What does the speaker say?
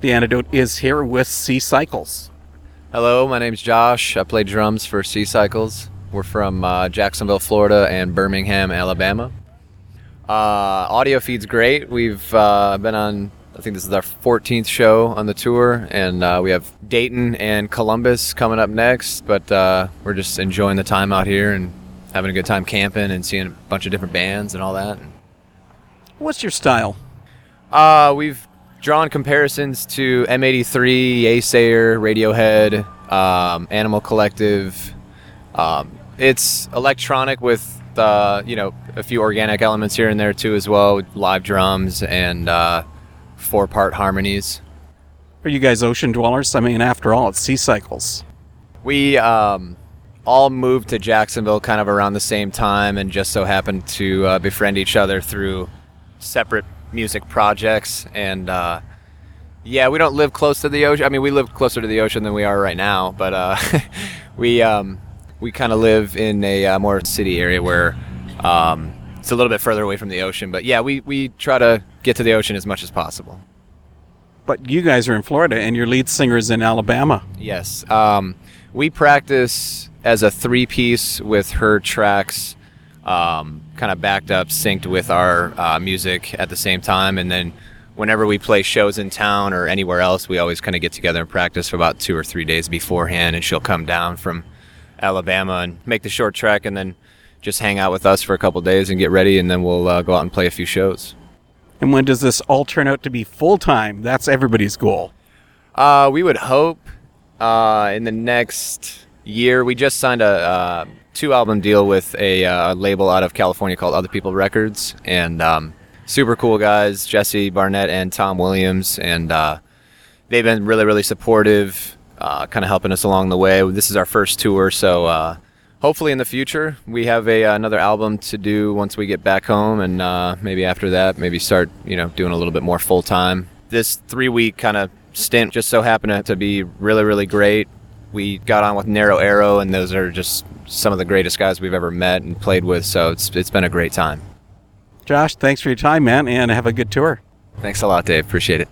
The Antidote is here with Sea Cycles. Hello, my name's Josh. I play drums for Sea Cycles. We're from uh, Jacksonville, Florida, and Birmingham, Alabama. Uh, audio feed's great. We've uh, been on, I think this is our 14th show on the tour, and uh, we have Dayton and Columbus coming up next. But uh, we're just enjoying the time out here and having a good time camping and seeing a bunch of different bands and all that. What's your style? Uh, we've drawn comparisons to M83, Asayer, Radiohead, um, Animal Collective. Um, it's electronic with uh, you know a few organic elements here and there too as well, with live drums and uh, four-part harmonies. Are you guys ocean dwellers? I mean, after all, it's Sea Cycles. We um, all moved to Jacksonville kind of around the same time, and just so happened to uh, befriend each other through separate music projects. And uh, yeah, we don't live close to the ocean. I mean, we live closer to the ocean than we are right now, but uh, we um, we kind of live in a uh, more city area where um, it's a little bit further away from the ocean. But yeah, we we try to get to the ocean as much as possible. But you guys are in Florida, and your lead singer is in Alabama. Yes. Um, we practice as a three piece with her tracks um, kind of backed up, synced with our uh, music at the same time. And then whenever we play shows in town or anywhere else, we always kind of get together and practice for about two or three days beforehand. And she'll come down from Alabama and make the short trek and then just hang out with us for a couple days and get ready. And then we'll uh, go out and play a few shows. And when does this all turn out to be full time? That's everybody's goal. Uh, we would hope uh, in the next year. We just signed a uh, two album deal with a uh, label out of California called Other People Records, and um, super cool guys, Jesse Barnett and Tom Williams, and uh, they've been really really supportive, uh, kind of helping us along the way. This is our first tour, so. Uh, hopefully, in the future, we have a another album to do once we get back home, and uh, maybe after that, maybe start you know doing a little bit more full time. This three week kind of stint just so happened to be really really great we got on with Narrow Arrow, and those are just some of the greatest guys we've ever met and played with. So it's it's been a great time. Josh, thanks for your time, man, and have a good tour. Thanks a lot, Dave. Appreciate it.